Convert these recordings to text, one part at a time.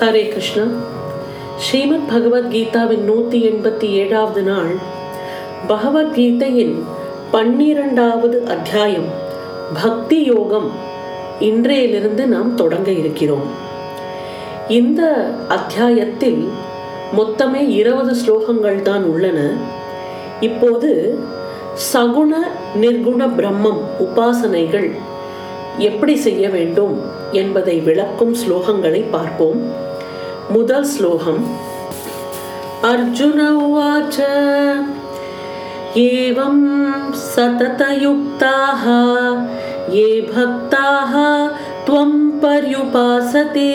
ஹரே கிருஷ்ணா. ஸ்ரீமத் பகவத்கீதாவின் நூற்றி எண்பத்தி ஏழாவது நாள். பகவத்கீதையின் பன்னிரண்டாவது அத்தியாயம். பக்தி யோகம். இன்றையிலிருந்து நாம் தொடங்க இருக்கிறோம். இந்த அத்தியாயத்தில் மொத்தமே இருபது ஸ்லோகங்கள் தான் உள்ளன. இப்போது சகுண நிர்குண பிரம்மம் உபாசனைகள் எப்படி செய்ய வேண்டும் என்பதை விளக்கும் ஸ்லோகங்களை பார்ப்போம். முதல் ஸ்லோகம் அர்ஜுன உவாச்ச एवं सततयुक्ताः ये भक्ताः त्वं पर्युपासते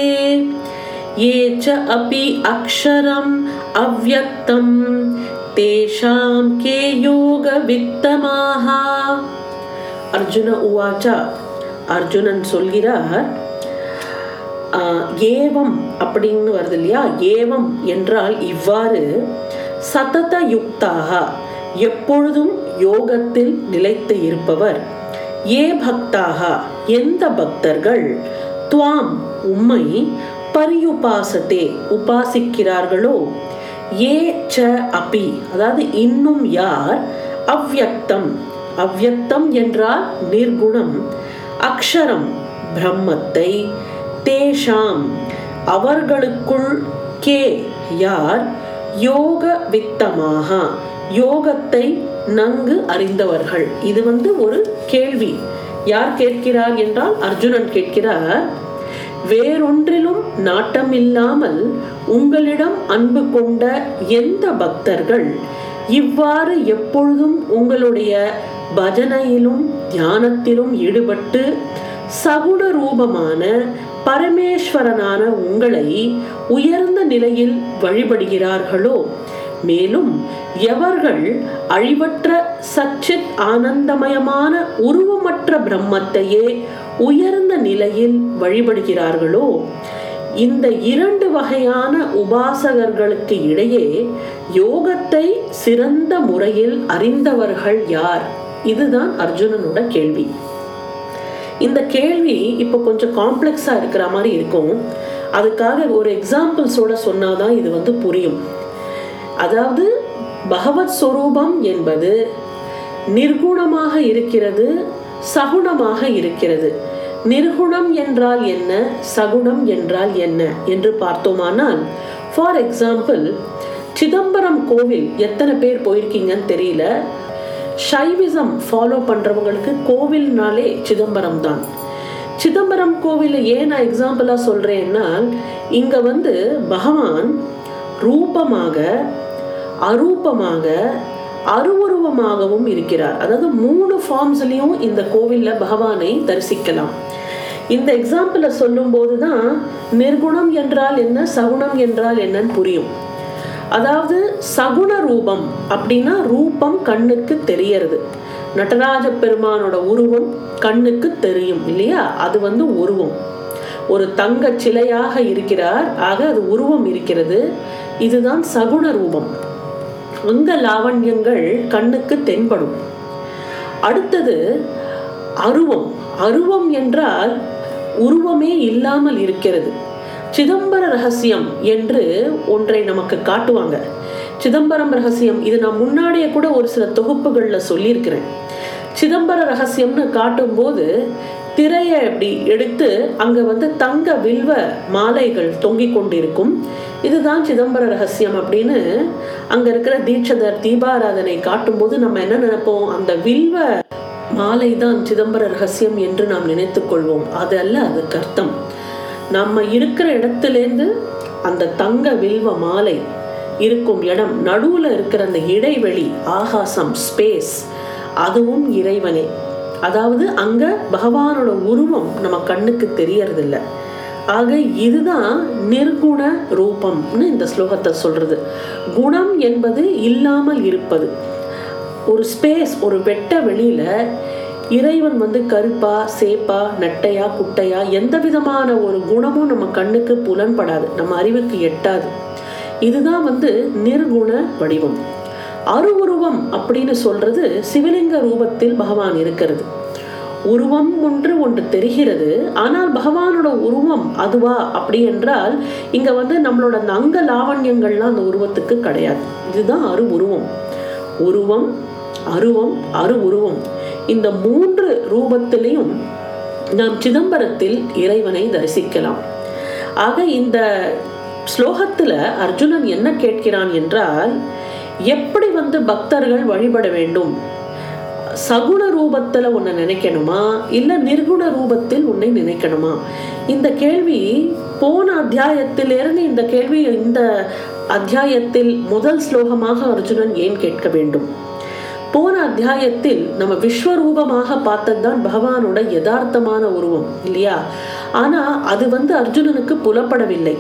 ये च अपि अक्षरम् अव्यक्तं तेषां के योगवित्तमाः அர்ஜுன உவாச்சா அர்ஜுனன் சொல்கிறார் ஆஹ், ஏவம் அப்படின்னு வருது இல்லையா? ஏவம் என்றால் இவ்வாறு சதத யுக்தாக எப்பொழுதும் யோகத்தில் நிலைத்து இருப்பவர். ஏ பக்தாக எந்த பக்தர்கள்? துவாம் உம்மை பரியுபாசத்தே உபாசிக்கிறார்களோ? ஏ ச அபி அதாவது இன்னும் யார்? அவ்யக்தம் அவ்வியக்தம் என்றால் நிர்குணம் அக்ஷரம் பிரம்மத்தை தேஷாம் அவர்களுக்குள் கே யார்? யோக வித்தமாக யோகத்தை நன்கு அறிந்தவர்கள். இது வந்து ஒரு கேள்வி. யார் கேட்கிறார் என்றால் அர்ஜுனன் கேட்கிறார். வேறொன்றிலும் நாட்டமில்லாமல் உங்களிடம் அன்பு கொண்ட எந்த பக்தர்கள்? இவ்வாறு எப்பொழுதும் உங்களுடைய பஜனையிலும் தியானத்திலும் ஈடுபட்டு சகுண ரூபமான பரமேஸ்வரனான உங்களை உயர்ந்த நிலையில் வழிபடுகிறார்களோ மேலும் எவர்கள் அழிவற்ற சச்சித் ஆனந்தமயமான உருவமற்ற பிரம்மத்தையே உயர்ந்த நிலையில் வழிபடுகிறார்களோ இந்த இரண்டு வகையான உபாசகர்களுக்கு இடையே யோகத்தை சிறந்த முறையில் அறிந்தவர்கள் யார்? இதுதான் அர்ஜுனனோட கேள்வி. இந்த கேள்வி இப்போ கொஞ்சம் காம்ப்ளெக்ஸாக இருக்கிற மாதிரி இருக்கும். அதுக்காக ஒரு எக்ஸாம்பிள்ஸோட சொன்னாதான் இது வந்து புரியும். அதாவது பகவத் ஸ்வரூபம் என்பது நிர்குணமாக இருக்கிறது சகுணமாக இருக்கிறது. நிர்குணம் என்றால் என்ன? சகுணம் என்றால் என்ன? என்று பார்த்தோமானால் ஃபார் எக்ஸாம்பிள் சிதம்பரம் கோவில் எத்தனை பேர் போயிருக்கீங்கன்னு தெரியல. சைவிசம் ஃபாலோ பண்றவங்களுக்கு கோவில்னாலே சிதம்பரம் தான் சிதம்பரம் கோவிலை ஏன் நான் எக்ஸாம்பிளா சொல்றேன்னா இங்க வந்து பகவான் ரூபமாக அரூபமாக அருவுருவமாகவும் இருக்கிறார். அதாவது மூணு ஃபார்ம்ஸ்லயும் இந்த கோவில்ல பகவானை தரிசிக்கலாம். இந்த எக்ஸாம்பிளை சொல்லும்போது தான் நிர்குணம் என்றால் என்ன சகுணம் என்றால் என்னன்னு புரியும். அதாவது சகுண ரூபம் அப்படின்னா ரூபம் கண்ணுக்கு தெரியறது. நடராஜ பெருமானோட உருவம் கண்ணுக்கு தெரியும் இல்லையா? அது வந்து உருவம். ஒரு தங்க சிலையாக இருக்கிறார் ஆக அது உருவம் இருக்கிறது. இதுதான் சகுண ரூபம். அங்க லாவண்யங்கள் கண்ணுக்கு தென்படும். அடுத்தது அருவம். அருவம் என்றால் உருவமே இல்லாமல் இருக்கிறது. சிதம்பர ரகசியம் என்று ஒன்றை நமக்கு காட்டுவாங்க. சிதம்பரம் ரகசியம் இது நான் முன்னாடியே கூட ஒரு சில தொகுப்புகளில் சொல்லியிருக்கிறேன். சிதம்பர ரகசியம்னு காட்டும்போது திரையை அப்படி எடுத்து அங்க வந்து தங்க வில்வ மாலைகள் தொங்கிக் கொண்டிருக்கும். இதுதான் சிதம்பர ரகசியம் அப்படின்னு அங்க இருக்கிற தீட்சதர் தீபாராதனை காட்டும்போது நம்ம என்ன நினைப்போம்? அந்த வில்வ மாலை தான் சிதம்பர ரகசியம் என்று நாம் நினைத்துக் கொள்வோம். அது அல்ல அதுக்கு அர்த்தம் நம்ம இருக்கிற இடத்துலேருந்து அந்த தங்க வில்வ மாலை இருக்கும் இடம் நடுவுல இருக்கிற அந்த இடைவெளி ஆகாசம் ஸ்பேஸ் அதுவும் இறைவனே. அதாவது அங்க பகவானோட உருவம் நம்ம கண்ணுக்கு தெரியறதில்ல. ஆக இதுதான் நிர்குண ரூபம்னு இந்த ஸ்லோகத்தை சொல்றது. குணம் என்பது இல்லாமல் இருப்பது. ஒரு ஸ்பேஸ் ஒரு வெட்ட வெளியில இறைவன் வந்து கருப்பா சேப்பா நெட்டையா குட்டையா எந்த விதமான ஒரு குணமும் நம்ம கண்ணுக்கு புலன்படாது. நம்ம அறிவுக்கு எட்டாது. இதுதான் வந்து நிர்குண வடிவம். அருவுருவம் அப்படின்னு சொல்றது சிவலிங்க ரூபத்தில் பகவான் இருக்கிறது. உருவம் ஒன்று ஒன்று தெரிகிறது. ஆனால் பகவானோட உருவம் அதுவா அப்படி என்றால் இங்க வந்து நம்மளோட அந்த அங்க லாவண்யங்கள்லாம் அந்த உருவத்துக்கு கிடையாது. இதுதான் அரு உருவம் உருவம் அருவம் அரு உருவம் இந்த மூன்று ரூபத்திலையும் நாம் சிதம்பரத்தில் இறைவனை தரிசிக்கலாம். ஆக இந்த ஸ்லோகத்துல அர்ஜுனன் என்ன கேட்கிறான் என்றால் எப்படி வந்து பக்தர்கள் வழிபட வேண்டும்? சகுண ரூபத்துல உன்னை நினைக்கணுமா? இல்ல நிர்குண ரூபத்தில் உன்னை நினைக்கணுமா? இந்த கேள்வி போன அத்தியாயத்திலிருந்து இந்த கேள்வி இந்த அத்தியாயத்தில் முதல் ஸ்லோகமாக அர்ஜுனன் ஏன் கேட்க வேண்டும்? போன அத்தியாயத்தில் நம்ம விஸ்வரூபமாக பார்த்ததுதான் பகவானோட யதார்த்தமான உருவம் இல்லையா? ஆனா அது வந்து அர்ஜுனனுக்கு புலப்படவில்லை.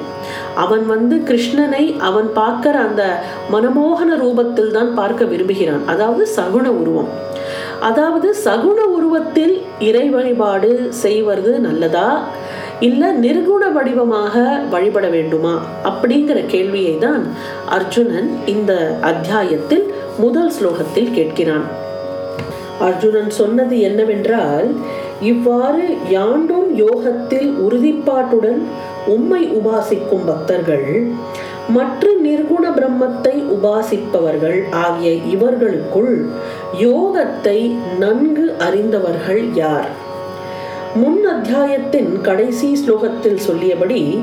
அவன் வந்து கிருஷ்ணனை அவன் பார்க்கிற அந்த மனமோகன ரூபத்தில் தான் பார்க்க விரும்புகிறான். அதாவது சகுண உருவம். அதாவது சகுண உருவத்தில் இறை வழிபாடு செய்வது நல்லதா? இல்ல நிர்குண வடிவமாக வழிபட வேண்டுமா? அப்படிங்கிற கேள்வியை தான் அர்ஜுனன் இந்த அத்தியாயத்தில் முதல் ஸ்லோகத்தில் கேட்கிறான். அர்ஜுனன் சொன்னது என்னவென்றால் இவ்வாறு யாண்டும் யோகத்தில் உறுதிப்பாட்டுடன் உம்மை உபாசிக்கும் பக்தர்கள் மற்ற நிர்குண பிரம்மத்தை உபாசிப்பவர்கள் ஆகிய இவர்களுக்குள் யோகத்தை நன்கு அறிந்தவர்கள் யார்? முன் அத்தியாயத்தின் கடைசி ஸ்லோகத்தில் சொல்லியபடி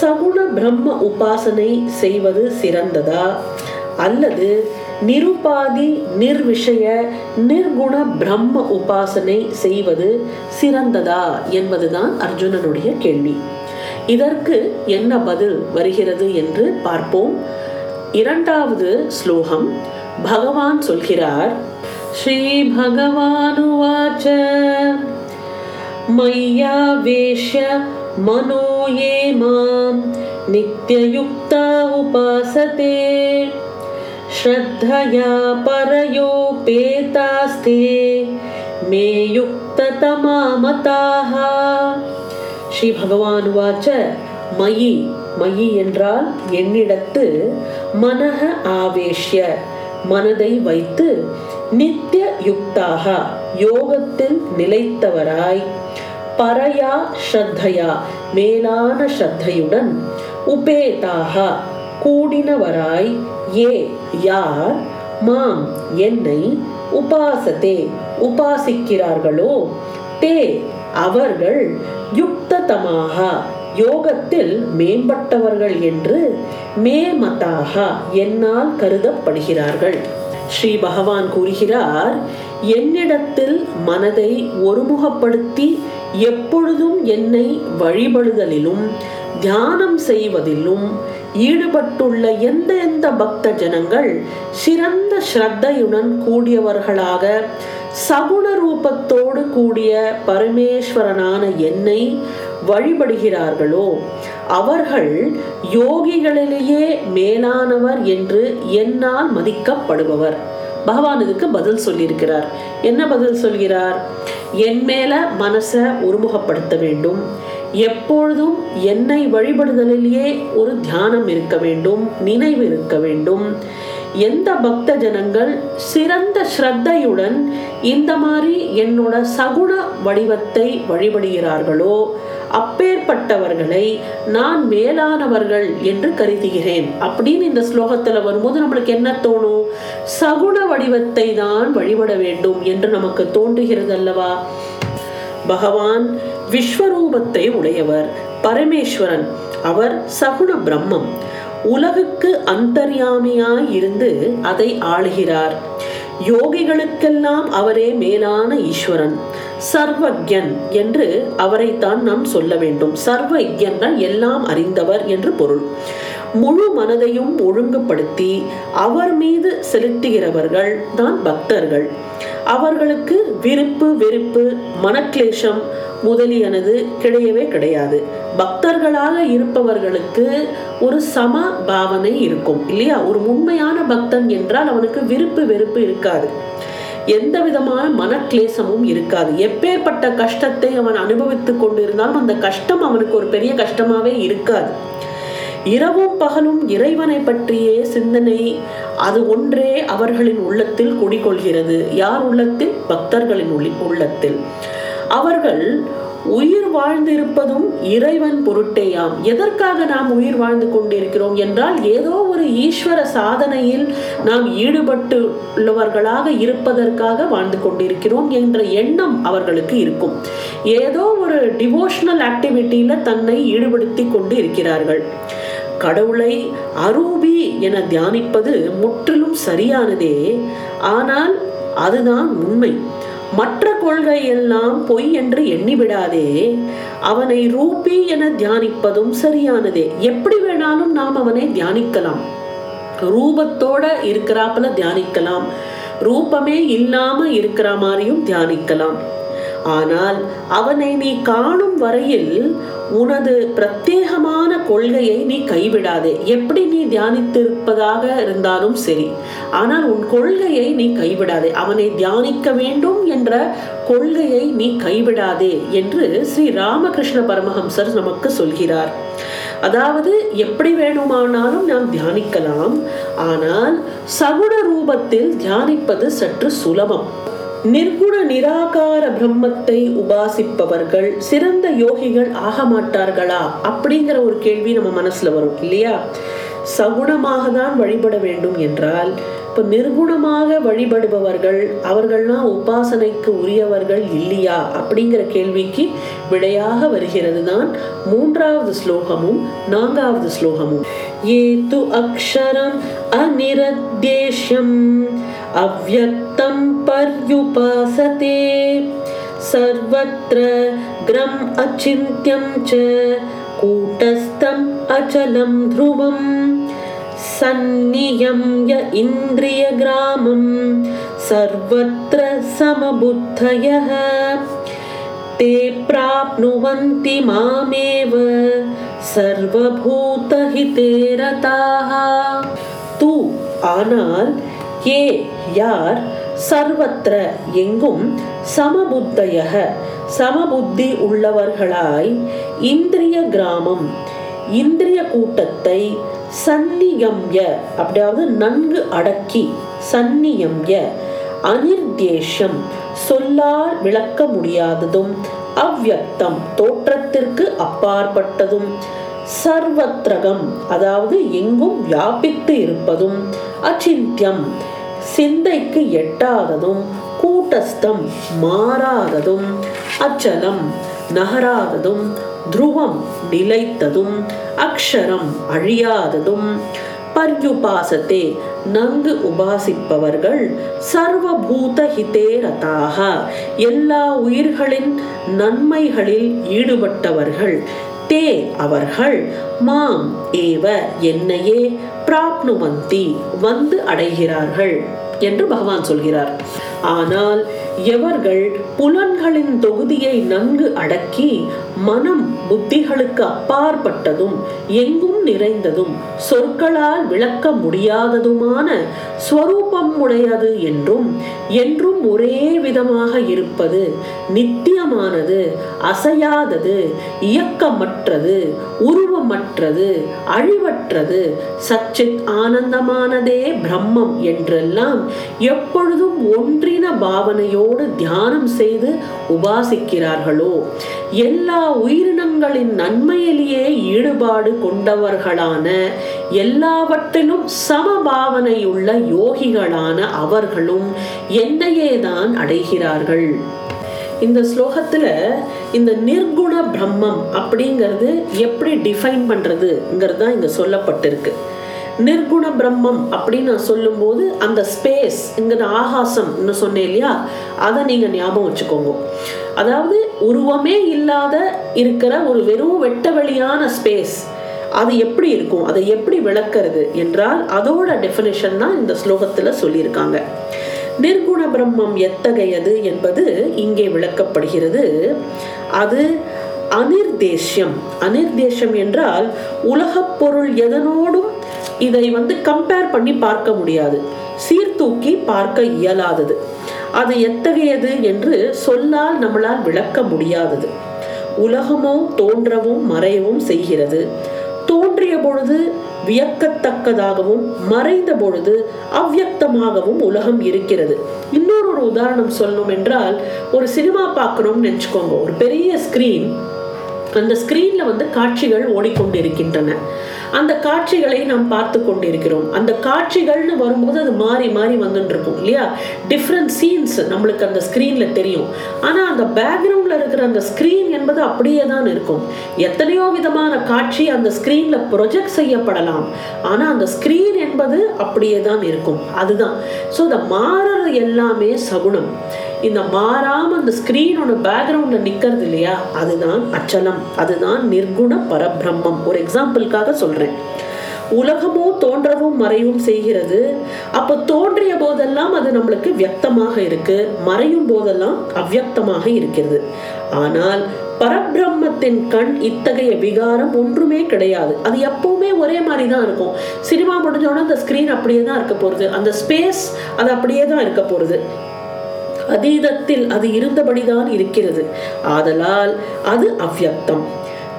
சகுண பிரம்ம உபாசனை செய்வது சிறந்ததா? அல்லது நிருபாதி நிர்விஷய நிர்குண பிரம்ம உபாசனை செய்வது சிறந்ததா என்பதுதான் அர்ஜுனனுடைய கேள்வி இதற்கு என்ன பதில் வருகிறது என்று பார்ப்போம் இரண்டாவது ஸ்லோகம் பகவான் சொல்கிறார் ஸ்ரீ பகவானுவாச்ச मय्यावेश्य मनो ये मां नित्ययुक्ता उपासते श्रद्धया परयोपेतास्ते मे युक्ततमामताः ஸ்ரீ பகவான் வாச்ச மயி மயி என்றால் என்னிடத்து மனக ஆவேஷ்ய மனதை வைத்து நித்திய யுக்தாக யோகத்தில் நிலைத்தவராய் பரயா ஸ்ரத்தையா மேலான ஸ்ரத்தையுடன் உபேதாக கூடினவராய் ஏ யார்? மாம் என்னை உபாசத்தே உபாசிக்கிறார்களோ? தே அவர்கள் யுக்ததமாக யோகத்தில் மேம்பட்டவர்கள் என்று மேமதாக என்னால் கருதப்படுகிறார்கள். ஸ்ரீ பகவான் கூறுகிறார் என்னிடத்தில் மனதை ஒருமுகப்படுத்தி எப்பொழுதும் என்னை வழிபடுதலிலும் தியானம் செய்வதிலும் ஈடுபட்டுள்ள எந்த எந்த பக்த ஜனங்கள் சிறந்த ஸ்ரத்தையுடன் கூடியவர்களாக சகுண ரூபத்தோடு கூடிய பரமேஸ்வரனான என்னை வழிபடுகிறார்களோ அவர்கள் யோகிகளிலேயே மேலானவர் என்று என்னால் மதிக்கப்படுபவர். பகவான் இதுக்கு பதில் சொல்லியிருக்கிறார். என்ன பதில் சொல்கிறார்? என் மேல மனசை ஒருமுகப்படுத்த வேண்டும். எப்பொழுதும் என்னை வழிபடுதலிலேயே ஒரு தியானம் இருக்க வேண்டும் நினைவு இருக்க வேண்டும். எந்த பக்த ஜனங்கள் சிறந்த ஸ்ரத்தையுடன் இந்த மாதிரி என்னோட சகுண வடிவத்தை வழிபடுகிறார்களோ அப்பேற்பட்டவர்களை நான் மேலானவர்கள் என்று கருதுகிறேன். அப்படின்னு இந்த ஸ்லோகத்துல வரும்போது நம்மளுக்கு என்ன தோணும்? சகுண வடிவத்தை தான் வழிபட வேண்டும் என்று நமக்கு தோன்றுகிறது அல்லவா பகவான் விஸ்வரூபத்தை உடையவர் பரமேஸ்வரன். அவர் சகுண பிரம்மம். உலகுக்கு அந்தர்யாமியாய் இருந்து அதை ஆளுகிறார். யோகிகளுக்கெல்லாம் அவரே மேலான ஈஸ்வரன். சர்வஜன் என்று அவரைத்தான் நாம் சொல்ல வேண்டும். சர்வஜன் எல்லாம் அறிந்தவர் என்று பொருள். முழு மனதையும் ஒழுங்குபடுத்தி அவர் மீது செலுத்துகிறவர்கள் தான் பக்தர்கள். அவர்களுக்கு விருப்பு வெறுப்பு மனக்லேஷம் முதலியனது கிடையவே கிடையாது. பக்தர்களாக இருப்பவர்களுக்கு ஒரு சம பாவனை இருக்கும் இல்லையா? ஒரு உண்மையான பக்தன் என்றால் அவனுக்கு விருப்பு வெறுப்பு இருக்காது. எந்த விதமான மனக்லேசமும் இருக்காது. எப்பேற்பட்ட கஷ்டத்தை அவன் அனுபவித்துக் கொண்டிருந்தாலும் அந்த கஷ்டம் அவனுக்கு ஒரு பெரிய கஷ்டமாவே இருக்காது. இரவும் பகலும் இறைவனை பற்றியே சிந்தனை. அது ஒன்றே அவர்களின் உள்ளத்தில் குடிகொள்கிறது. யார் உள்ளத்தில்? பக்தர்களின் உள்ளத்தில். அவர்கள் உயிர் வாழ்ந்திருப்பதும் இறைவன் பொருட்டேயாம். எதற்காக நாம் உயிர் வாழ்ந்து கொண்டிருக்கிறோம் என்றால் ஏதோ ஒரு ஈஸ்வர சாதனையில் நாம் ஈடுபட்டு உள்ளவர்களாக இருப்பதற்காக வாழ்ந்து கொண்டிருக்கிறோம் என்ற எண்ணம் அவர்களுக்கு இருக்கும். ஏதோ ஒரு டிவோஷனல் ஆக்டிவிட்டியில தன்னை ஈடுபடுத்தி கொண்டு இருக்கிறார்கள் கடவுளை அரூபி என தியானிப்பது முற்றிலும் சரியானதே. ஆனால் அதுதான் உண்மை. மற்ற கொள்கை எல்லாம் பொய் என்று எண்ணிவிடாதே. அவனை ரூபி என தியானிப்பதும் சரியானதே. எப்படி வேணாலும் நாம் அவனை தியானிக்கலாம். ரூபத்தோட இருக்கிறாப்புல தியானிக்கலாம். ரூபமே இல்லாம இருக்கிற மாதிரியும் தியானிக்கலாம். ஆனால் அவனை நீ காணும் வரையில் உனது பிரத்யேகமான கொள்கையை நீ கைவிடாதே. எப்படி நீ தியானித்திருப்பதாக இருந்தாலும் சரி ஆனால் உன் கொள்கையை நீ கைவிடாதே. அவனை தியானிக்க வேண்டும் என்ற கொள்கையை நீ கைவிடாதே என்று ஸ்ரீ ராமகிருஷ்ண பரமஹம்சர் நமக்கு சொல்கிறார். அதாவது எப்படி வேணுமானாலும் நாம் தியானிக்கலாம் ஆனால் சகுண ரூபத்தில் தியானிப்பது சற்று சுலபம். நிர்குண நிராகார பிரம்மத்தை உபாசிப்பவர்கள் சிறந்த யோகிகள் ஆக மாட்டார்களா அப்படிங்கிற ஒரு கேள்வி நம்ம மனசுல வரும் இல்லையா? சகுணமாக தான் வழிபட வேண்டும் என்றால் இப்ப நிர்குணமாக வழிபடுபவர்கள் அவர்கள்லாம் உபாசனைக்கு உரியவர்கள் இல்லையா? அப்படிங்கிற கேள்விக்கு விடையாக வருகிறது தான் மூன்றாவது ஸ்லோகமும் நான்காவது ஸ்லோகமும். ஏது அக்ஷரம் அநிரத்யேஷம் अव्यक्तं पर्युपासते सर्वत्र ग्रम् अचिन्त्यं च कूटस्थम् अचलं ध्रुवं सन्नियम्य इन्द्रियग्रामं सर्वत्र समबुद्धयः ते प्राप्नुवन्ति मामेव सर्वभूतहिते रताः तु ஆனால் ஏ யார்? சர்வத்திர எங்கும் சமபுத்தயக சமபுத்தி உள்ளவர்களாய் இந்திரிய கிராமம் இந்திரிய கூட்டத்தை சந்நியம்ய அப்படியாவது நன்கு அடக்கி சந்நியம்ய அனிர்தேஷம் சொல்லால் விளக்க முடியாததும் அவ்யக்தம் தோற்றத்திற்கு அப்பாற்பட்டதும் சர்வத்ரகம் அதாவது எங்கும் வியாபித்து இருப்பதும் அச்சிந்தியம் சிந்தைக்கு எட்டாததும் கூட்டஸ்தம் மாறாததும் அச்சலம் நகராததும் துருவம் நிலைத்ததும் அக்ஷரம் அழியாததும் பர்யுபாசத்தே நன்கு உபாசிப்பவர்கள் சர்வபூத ஹிதே ரதாக எல்லா உயிர்களின் நன்மைகளில் ஈடுபட்டவர்கள். தே அவர்கள் மாம் ஏவ என்னையே பிராப்னுவந்தி வந்து அடைகிறார்கள் என்று பகவான் சொல்கிறார். ஆனால் எவர்கள் புலன்களின் தொகுதியை நன்கு அடக்கி மனம் புத்திகளுக்கு அப்பாற்பட்டதும் எங்கும் நிறைந்ததும் சொற்களால் விளக்க முடியாததுமான ஸ்வரூபம் உடையது என்றும் என்றும் ஒரே விதமாக இருப்பது நித்தியமானது அசையாதது இயக்கமற்றது உருவமற்றது அழிவற்றது சச்சித் ஆனந்தமானதே பிரம்மம் என்றெல்லாம் எப்பொழுதும் ஒன்றின பாவனையோடு தியானம் செய்து உபாசிக்கிறார்களோ? எல்லா உயிரினங்களின் நன்மையிலேயே ஈடுபாடு கொண்டவர்களான எல்லாவற்றிலும் சமபாவனையுள்ள யோகிகளான அவர்களும் என்னையே தான் அடைகிறார்கள். இந்த ஸ்லோகத்துல இந்த நிர்குண பிரம்மம் அப்படிங்கிறது எப்படி டிஃபைன் பண்றதுங்கிறது தான் இங்க சொல்லப்பட்டிருக்கு. நிர்குண பிரம்மம் அப்படின்னு நான் சொல்லும்போது அந்த ஸ்பேஸ் இங்கிற ஆகாசம்னு சொன்னேன் இல்லையா? அதை நீங்க ஞாபகம் வச்சுக்கோங்க. அதாவது உருவமே இல்லாத இருக்கிற ஒரு வெறும் வெட்ட வெளியான ஸ்பேஸ் அது எப்படி இருக்கும்? அதை எப்படி விளக்கிறது என்றால் அதோட டெஃபினேஷன் தான் இந்த ஸ்லோகத்துல சொல்லியிருக்காங்க. நிர்குண பிரம்மம் எத்தகையது என்பது இங்கே விளக்கப்படுகிறது. அது அனிர்தேஷ்யம். அனிர்தேஷ்யம் என்றால் உலகப் பொருள் எதனோடும் இதை வந்து கம்பேர் பண்ணி பார்க்க முடியாது. சீர்தூக்கி பார்க்க இயலாதது. அது எத்தகையது என்று சொல்லால் நம்மளால் விளக்க முடியாதது. உலகமோ தோன்றவும் மறையவும் செய்கிறது. தோன்றிய பொழுது வியக்கத்தக்கதாகவும் மறைந்த பொழுது அவ்வியக்தமாகவும் உலகம் இருக்கிறது. இன்னொரு ஒரு உதாரணம் சொல்லணும் என்றால் ஒரு சினிமா பார்க்கணும்னு நினச்சிக்கோங்க. ஒரு பெரிய ஸ்கிரீன் அந்த ஸ்கிரீன்ல வந்து காட்சிகள் ஓடிக்கொண்டு இருக்கின்றன அந்த காட்சிகளை நாம் பார்த்து கொண்டிருக்கிறோம். அந்த காட்சிகள்னு வரும்போது அது மாறி மாறி வந்துட்டு இருக்கும் இல்லையா? டிஃப்ரெண்ட் சீன்ஸ் நம்மளுக்கு அந்த ஸ்க்ரீனில் தெரியும். ஆனால் அந்த பேக்ரவுண்ட்ல இருக்கிற அந்த ஸ்க்ரீன் என்பது அப்படியே தான் இருக்கும். எத்தனையோ விதமான காட்சி அந்த ஸ்க்ரீனில் ப்ரொஜெக்ட் செய்யப்படலாம். ஆனால் அந்த ஸ்க்ரீன் என்பது அப்படியே தான் இருக்கும். அதுதான். ஸோ இந்த மாறுறது எல்லாமே சகுனம். இந்த மாறாம அந்த ஸ்கிரீனோட பேக்ரவுண்ட்ல நிக்கிறது இல்லையா? அதுதான் அச்சலம். அதுதான் நிர்குண பரபிரம்மம். ஒரு எக்ஸாம்பிளுக்காக சொல்றேன். உலகமோ தோன்றவும் மறைவும் செய்கிறது. அப்போ தோன்றிய போதெல்லாம் அது நம்மளுக்கு வியக்தமாக இருக்கு. மறையும் போதெல்லாம் அவ்வியக்தமாக இருக்கிறது. ஆனால் பரபிரம்மத்தின் கண் இத்தகைய விகாரம் ஒன்றுமே கிடையாது. அது எப்பவுமே ஒரே மாதிரி தான் இருக்கும். சினிமா முடிஞ்சோடனே அந்த ஸ்கிரீன் அப்படியே தான் இருக்க போறது. அந்த ஸ்பேஸ் அது அப்படியே தான் இருக்க போறது. அதீதத்தில் அது இருந்தபடிதான் இருக்கிறது. ஆதலால் அது அவ்வியக்தம்.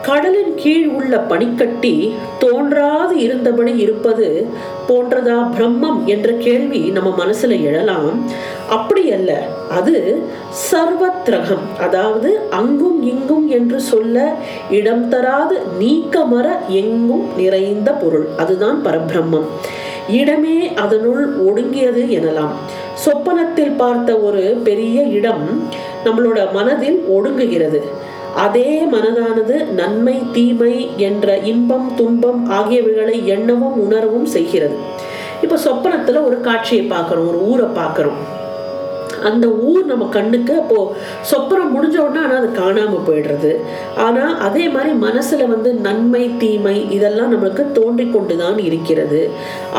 கடலின் கீழ் உள்ள பனிக்கட்டி தோன்றாது இருந்தபடி இருப்பது போன்றதா பிரம்மம் என்ற கேள்வி நம்ம மனசுல எழலாம். அப்படி அல்ல. அது சர்வத்ரகம் அதாவது அங்கும் இங்கும் என்று சொல்ல இடம் தராது நீக்கமர எங்கும் நிறைந்த பொருள். அதுதான் பரபிரம்மம். இடமே அதனுள் ஒடுங்கியது எனலாம். சொப்பனத்தில் பார்த்த ஒரு பெரிய இடம் நம்மளோட மனதில் ஒடுங்குகிறது. அதே மனதானது நன்மை தீமை என்ற இன்பம் துன்பம் ஆகியவைகளை எண்ணவும் உணரவும் செய்கிறது. இப்போ சொப்பனத்துல ஒரு காட்சியை பார்க்குறோம் ஒரு ஊரை பார்க்குறோம். அந்த ஊர் நம்ம கண்ணுக்கு அப்போ சொப்பனம் முடிஞ்ச உடனே ஆனால் அது காணாமல் போயிடுறது. ஆனால் அதே மாதிரி மனசுல வந்து நன்மை தீமை இதெல்லாம் நம்மளுக்கு தோன்றி கொண்டு தான் இருக்கிறது.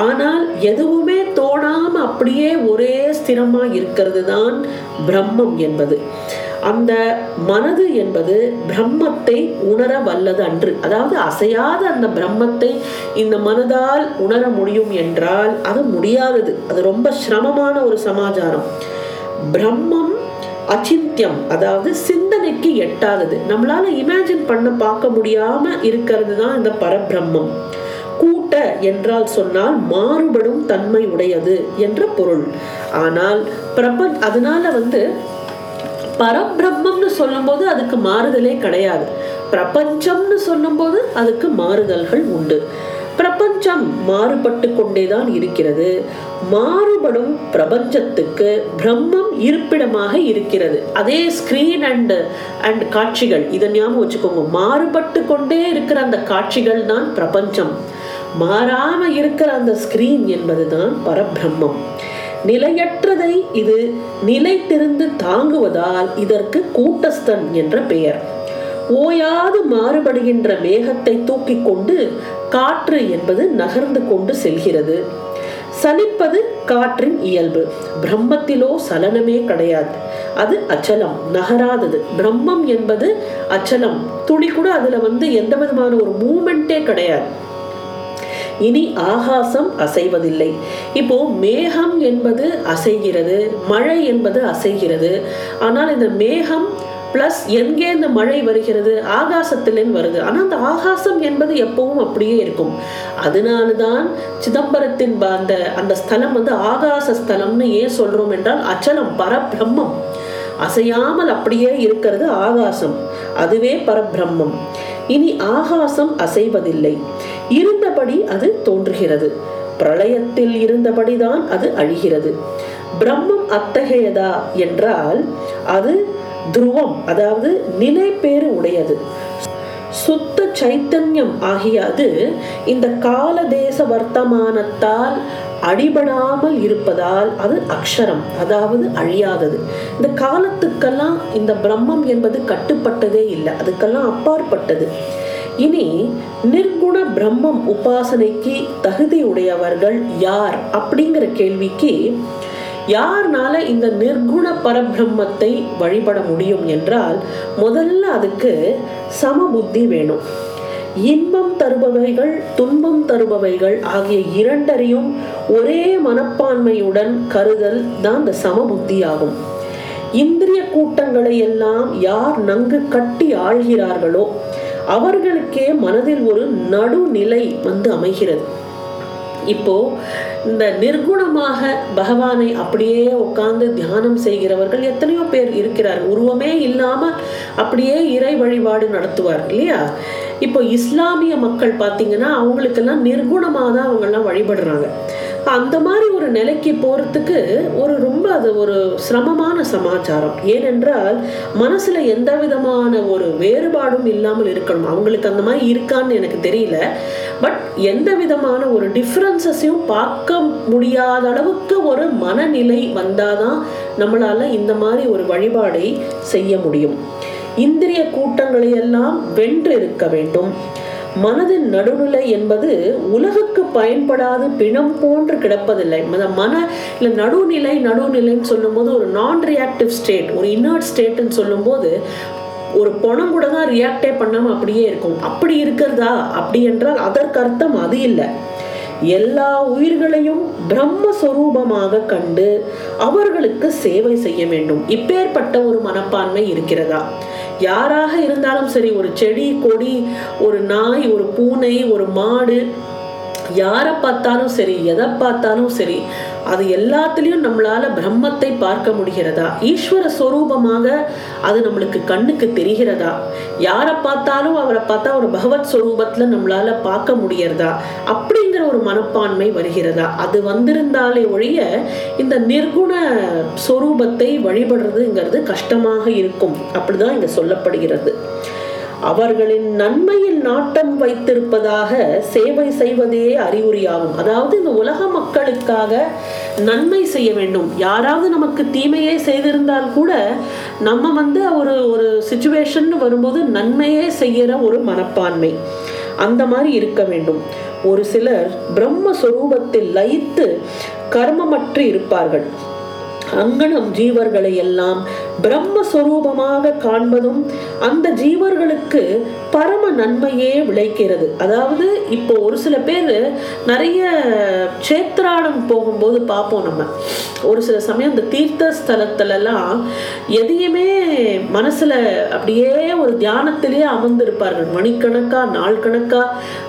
ஆனால் எதுவுமே தோணாம அப்படியே ஒரே ஸ்திரமா இருக்கிறது தான் பிரம்மம் என்பது. அந்த மனது என்பது பிரம்மத்தை உணர வல்லது அன்று. அதாவது அசையாத அந்த பிரம்மத்தை இந்த மனதால் உணர முடியும் என்றால் அது முடியாதது. அது ரொம்ப சிரமமான ஒரு சமாச்சாரம். பிரம்மம் அச்சித்தியம் அதாவது சிந்தனைக்கு எட்டாதது. நம்மளால இமேஜின் பண்ண பார்க்க முடியாம இருக்கிறது தான் இந்த பரபிரம்மம். கூட்ட என்றால் சொன்னால் மாறுபடும் தன்மை உடையது என்ற பொருள். ஆனால் பிரபஞ்ச அதனால வந்து பரபிரம்மம்னு சொல்லும்போது அதுக்கு மாறுதலே கிடையாது. பிரபஞ்சம்னு சொல்லும்போது அதுக்கு மாறுதல்கள் உண்டு. பிரபஞ்சம் மாறுபட்டு கொண்டேதான் இருக்கிறது. மாறுபடும் பிரபஞ்சத்துக்கு பிரம்மம் இருப்பிடமாக இருக்கிறது. அதே ஸ்கிரீன் அண்ட் அண்ட் காட்சிகள் இதை ஞாபகம் வச்சுக்கோங்க. மாறுபட்டு கொண்டே இருக்கிற அந்த காட்சிகள் தான் பிரபஞ்சம். மாறாம இருக்கிற அந்த ஸ்கிரீன் என்பதுதான் பரபிரம்மம். நிலையற்றதை இது நிலைத்திருந்து தாங்குவதால் இதற்கு கூட்டஸ்தன் என்ற பெயர். ஓயாது மாறுபடுகின்ற மேகத்தை தூக்கி கொண்டு காற்று என்பது நகர்ந்து கொண்டு செல்கிறது. சலிப்பது காற்றின் இயல்பு. பிரம்மத்திலோ சலனமே கிடையாது. அது அச்சலம் நகராதது. பிரம்மம் என்பது அச்சலம். துளி கூட அதுல வந்து எந்த விதமான ஒரு மூமெண்டே கிடையாது. இனி ஆகாசம் அசைவதில்லை. இப்போ மேகம் என்பது அசைகிறது மழை என்பது அசைகிறது. ஆனால் இந்த மேகம் பிளஸ் எங்கே இந்த மழை வருகிறது? ஆகாசத்திலேன்னு வருது. ஆனால் அந்த ஆகாசம் என்பது எப்பவும் அப்படியே இருக்கும். அதனால தான் சிதம்பரத்தின் அந்த அந்த ஸ்தலம் வந்து ஆகாச ஸ்தலம்னு ஏன் சொல்றோம் என்றால் அச்சலம் பரபிரம்மம். அசையாமல் அப்படியே இருக்கிறது ஆகாசம். அதுவே பரபிரம்மம். இனி ஆகாசம் அசைவதில்லை. இருந்தபடி அது தோன்றுகிறது. பிரளயத்தில் இருந்தபடிதான் அது அழிகிறது. பிரம்மம் அத்தகையதா என்றால் அது துருவம் அதாவது நிலைப்பேறு உடையது. சுத்த சைத்தன்யம் ஆகிய அது இந்த கால தேச வர்த்தமானத்தால் அடிபடாமல் இருப்பதால் அது அக்ஷரம் அதாவது அழியாதது. இந்த காலத்துக்கெல்லாம் இந்த பிரம்மம் என்பது கட்டுப்பட்டதே இல்லை அதுக்கெல்லாம் அப்பாற்பட்டது. இனி நிர்குண பிரம்மம் உபாசனைக்கு தகுதி உடையவர்கள் யார் அப்படிங்கிற கேள்விக்கு யார்னால இந்த நிர்குண பரபிரம்மத்தை வழிபட முடியும் என்றால் முதல்ல அதுக்கு சமபுத்தி வேணும். இன்பம் தருபவைகள் துன்பம் தருபவைகள் ஆகிய இரண்டரையும் ஒரே மனப்பான்மையுடன் கருதல் தான் இந்த சமபுத்தி ஆகும் இந்திரிய கூட்டங்களை எல்லாம் யார் நன்கு கட்டி ஆழ்கிறார்களோ அவர்களுக்கே மனதில் ஒரு நடுநிலை வந்து அமைகிறது. இப்போ இந்த நிர்குணமாக பகவானை அப்படியே உட்கார்ந்து தியானம் செய்கிறவர்கள் எத்தனையோ பேர் இருக்கிறார். உருவமே இல்லாம அப்படியே இறை வழிபாடு நடத்துவார் இல்லையா? இப்போ இஸ்லாமிய மக்கள் பார்த்தீங்கன்னா அவங்களுக்கெல்லாம் நிர்குணமாக தான் அவங்கெல்லாம் வழிபடுறாங்க. அந்த மாதிரி ஒரு நிலைக்கு போறதுக்கு ஒரு ரொம்ப அது ஒரு சிரமமான சமாச்சாரம். ஏனென்றால் மனசுல எந்த விதமான ஒரு வேறுபாடும் இல்லாமல் இருக்கணும். அவங்களுக்கு அந்த மாதிரி இருக்கான்னு எனக்கு தெரியல. பட் எந்த விதமான ஒரு டிஃப்ரென்சஸையும் பார்க்க முடியாத அளவுக்கு ஒரு மனநிலை வந்தாதான் நம்மளால இந்த மாதிரி ஒரு வழிபாடை செய்ய முடியும். இந்திரிய கூட்டங்களை எல்லாம் வென்று இருக்க வேண்டும். மனதின் நடுநிலை என்பது உலகுக்கு பயன்படாது பிணம் போன்று கிடப்பதில்லை. மன இல்லை நடுநிலை நடுநிலைன்னு சொல்லும்போது ஒரு நான் ரியாக்டிவ் ஸ்டேட் ஒரு இன்னர்ட் ஸ்டேட்னு சொல்லும்போது ஒரு பணம் கூட தான் ரியாக்டே பண்ணாம அப்படியே இருக்கும். அப்படி இருக்கிறதா? அப்படி என்றால் அதற்கு அர்த்தம் அது இல்லை. எல்லா உயிர்களையும் பிரம்மஸ்வரூபமாக கண்டு அவர்களுக்கு சேவை செய்ய வேண்டும். இப்பேற்பட்ட ஒரு மனப்பான்மை இருக்கிறதா? யாராக இருந்தாலும் சரி ஒரு செடி கொடி ஒரு நாய் ஒரு பூனை ஒரு மாடு யாரை பார்த்தாலும் சரி எதை பார்த்தாலும் சரி அது எல்லாத்துலேயும் நம்மளால பிரம்மத்தை பார்க்க முடிகிறதா? ஈஸ்வர ஸ்வரூபமாக அது நம்மளுக்கு கண்ணுக்கு தெரிகிறதா? யாரை பார்த்தாலும் அவரை பார்த்தா ஒரு பகவத் ஸ்வரூபத்தில் நம்மளால பார்க்க முடியறதா? அப்படிங்கிற ஒரு மனப்பான்மை வருகிறதா? அது வந்திருந்தாலே ஒழிய இந்த நிர்குண ஸ்வரூபத்தை வழிபடுறதுங்கிறது கஷ்டமாக இருக்கும். அப்படிதான் இங்க சொல்லப்படுகிறது. அவர்களின் நன்மையில் நாட்டம் வைத்திருப்பதாக சேவை செய்வதே அறிகுறியாகும். அதாவது இந்த உலக மக்களுக்காக நன்மை செய்ய வேண்டும். யாராவது நமக்கு தீமையே செய்திருந்தால் கூட நம்ம வந்து ஒரு ஒரு சுச்சுவேஷன் வரும்போது நன்மையே செய்யற ஒரு மனப்பான்மை. அந்த மாதிரி இருக்க வேண்டும். ஒரு சிலர் பிரம்மஸ்வரூபத்தில் லயித்து கர்மமற்று இருப்பார்கள். அங்கனம் ஜீவர்களை எல்லாம் பிரம்மஸ்வரூபமாக காண்பதும் அந்த ஜீவர்களுக்கு பரம நன்மையே விளைக்கிறது. அதாவது இப்போ ஒரு சில பேர் நிறைய சேத்ராடம் போகும்போது பார்ப்போம் நம்ம. ஒரு சில சமயம் அந்த தீர்த்த ஸ்தலத்துலலாம் எதையுமே மனசுல அப்படியே ஒரு தியானத்திலேயே அமர்ந்திருப்பார்கள். மணிக்கணக்கா நாள் கணக்கா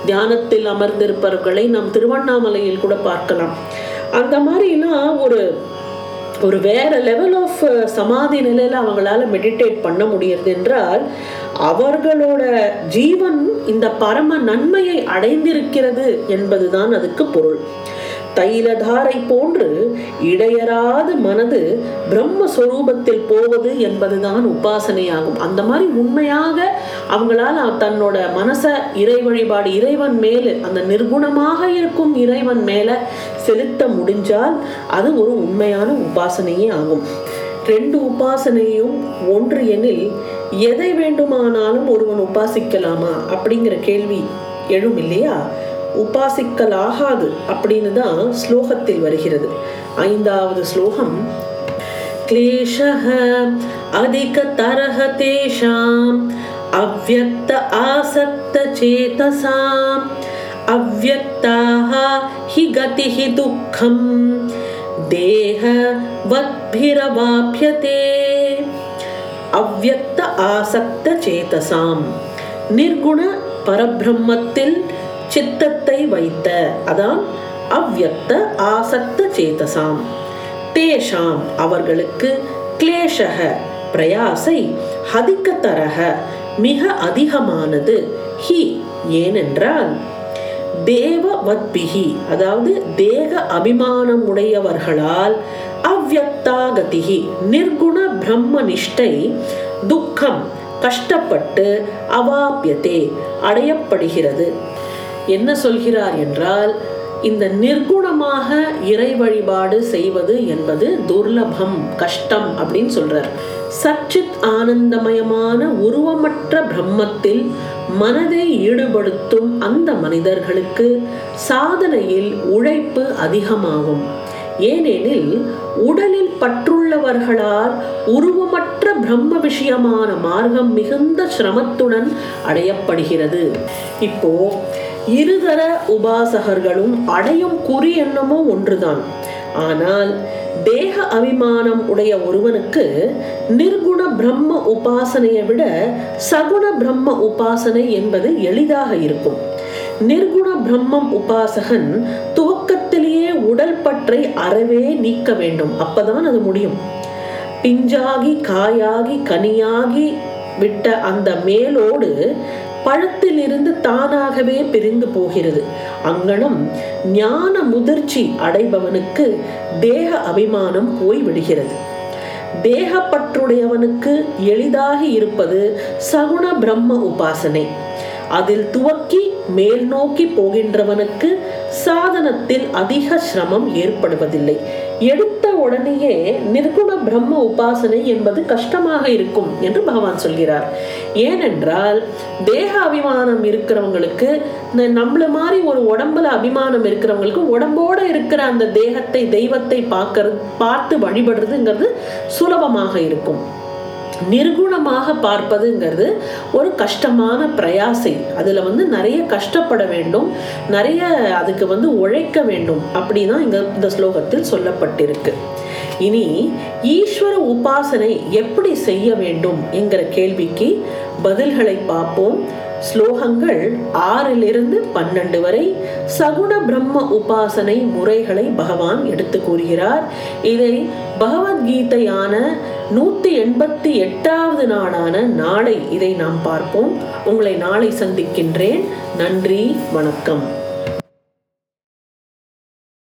தியானத்தில் அமர்ந்திருப்பவர்களை நாம் திருவண்ணாமலையில் கூட பார்க்கலாம். அந்த மாதிரிலாம் ஒரு ஒரு வேற லெவல் ஆஃப் uh, சமாதி நிலையில அவங்களால மெடிடேட் பண்ண முடியுது என்றால் அவர்களோட ஜீவன் இந்த பரம நன்மையை அடைந்திருக்கிறது என்பதுதான் அதுக்கு பொருள். தைலதாரை போன்று இடையராது மனது பிரம்மஸ்வரூபத்தில் போவது என்பதுதான் உபாசனையாகும். அந்த மாதிரி உண்மையாக அவங்களால தன்னோட மனச இறை வழிபாடு இறைவன் மேல அந்த நிர்குணமாக இருக்கும் இறைவன் மேல செலுத்த முடிஞ்சால் அது ஒரு உண்மையான உபாசனையே ஆகும். ரெண்டு உபாசனையும் ஒன்று எனில் எதை வேண்டுமானாலும் ஒருவன் உபாசிக்கலாமா? அப்படிங்கிற கேள்வி எழும் இல்லையா? உபாசிக்கலாகாது அப்படின்னு தான் ஸ்லோகத்தில் வருகிறது ஐந்தாவது ஸ்லோகம் क्लेशः अधिकतरः तेषाम् अव्यक्त आसक्तचेतसाम् अव्यक्ताः हि गतिः दुःखम् देहवद्भिरवाप्यते அவ்யக்த ஆசக்த சேதசாம் நிர்குண பரபிரம்மத்தில் சித்தத்தை வைத்த அதான் அவ்வக்த ஆசக்த சேதசாம். தேஷாம் அவர்களுக்கு கிளேஷக பிரயாசை ஹதிக்கத்தரக மிக அதிகமானது ஹி ஏனென்றால் தேவவத்பிகி அதாவது தேக அபிமானம் உடையவர்களால் அவ்வக்தாகதிகி நிர்குண பிரம்ம நிஷ்டை துக்கம் கஷ்டப்பட்டு அவாப்பியதே அடையப்படுகிறது. என்ன சொல்கிறார் என்றால் இந்த நிர்குணமாக இறை வழிபாடு செய்வது என்பது துர்லபம் கஷ்டம் அப்படின்னு சொல்றார். சச்சித் ஆனந்தமயமான உருவமற்ற பிரம்மத்தில் மனதை ஈடுபடுத்தும் அந்த மனிதர்களுக்கு சாதனையில் உழைப்பு அதிகமாகும். ஏனெனில் உடலில் பற்றுள்ளவர்களால் உருவமற்ற பிரம்ம விஷயமான மார்க்கம் மிகுந்த சிரமத்துடன் அடையப்படுகிறது. இப்போ இருதர உபாசகர்களும் அடையும் குறி எண்ணமோ ஒன்றுதான். ஆனால் தேக அபிமானம் உடைய ஒருவனுக்கு நிர்குண பிரம்ம உபாசனையை விட சகுண பிரம்ம உபாசனை என்பது எளிதாக இருக்கும். நிர்குண பிரம்மம் உபாசகன் துவக்கத்திலேயே உடல் பற்றை அறவே நீக்க வேண்டும். அப்பதான் அது முடியும். பிஞ்சாகி காயாகி கனியாகி விட்ட அந்த மேலோடு பழத்திலிருந்து தானாகவே பிரிந்து போகிறது. அங்கனம் ஞான முதிர்ச்சி அடைபவனுக்கு தேக அபிமானம் போய்விடுகிறது. தேகப்பற்றுடையவனுக்கு எளிதாக இருப்பது சகுண பிரம்ம உபாசனை. அதில் துவக்கி மேல் நோக்கி போகின்றவனுக்கு சாதனத்தில் அதிக சிரமம் ஏற்படுவதில்லை. எடுத்த உடனேயே நிர்குண பிரம்ம உபாசனை என்பது கஷ்டமாக இருக்கும் என்று பகவான் சொல்கிறார். ஏனென்றால் தேக அபிமானம் இருக்கிறவங்களுக்கு நம்மள மாதிரி ஒரு உடம்புல அபிமானம் இருக்கிறவங்களுக்கு உடம்போட இருக்கிற அந்த தேகத்தை தெய்வத்தை பார்க்கறது பார்த்து வழிபடுறதுங்கிறது சுலபமாக இருக்கும். நிர்குணமாக பார்ப்பதுங்கிறது ஒரு கஷ்டமான பிரயாசை. அதில் வந்து நிறைய கஷ்டப்பட வேண்டும். நிறைய அதுக்கு வந்து உழைக்க வேண்டும். அப்படிதான் இங்கே இந்த ஸ்லோகத்தில் சொல்லப்பட்டிருக்கு. இனி ஈஸ்வர உபாசனை எப்படி செய்ய வேண்டும் என்கிற கேள்விக்கு பதில்களை பார்ப்போம். ஸ்லோகங்கள் ஆறிலிருந்து பன்னெண்டு வரை சகுண பிரம்ம உபாசனை முறைகளை பகவான் எடுத்து கூறுகிறார். இதை பகவத்கீதையான நூத்தி எண்பத்தி எட்டாவது நாளான நாளை இதை நாம் பார்ப்போம். உங்களை நாளை சந்திக்கின்றேன். நன்றி வணக்கம்.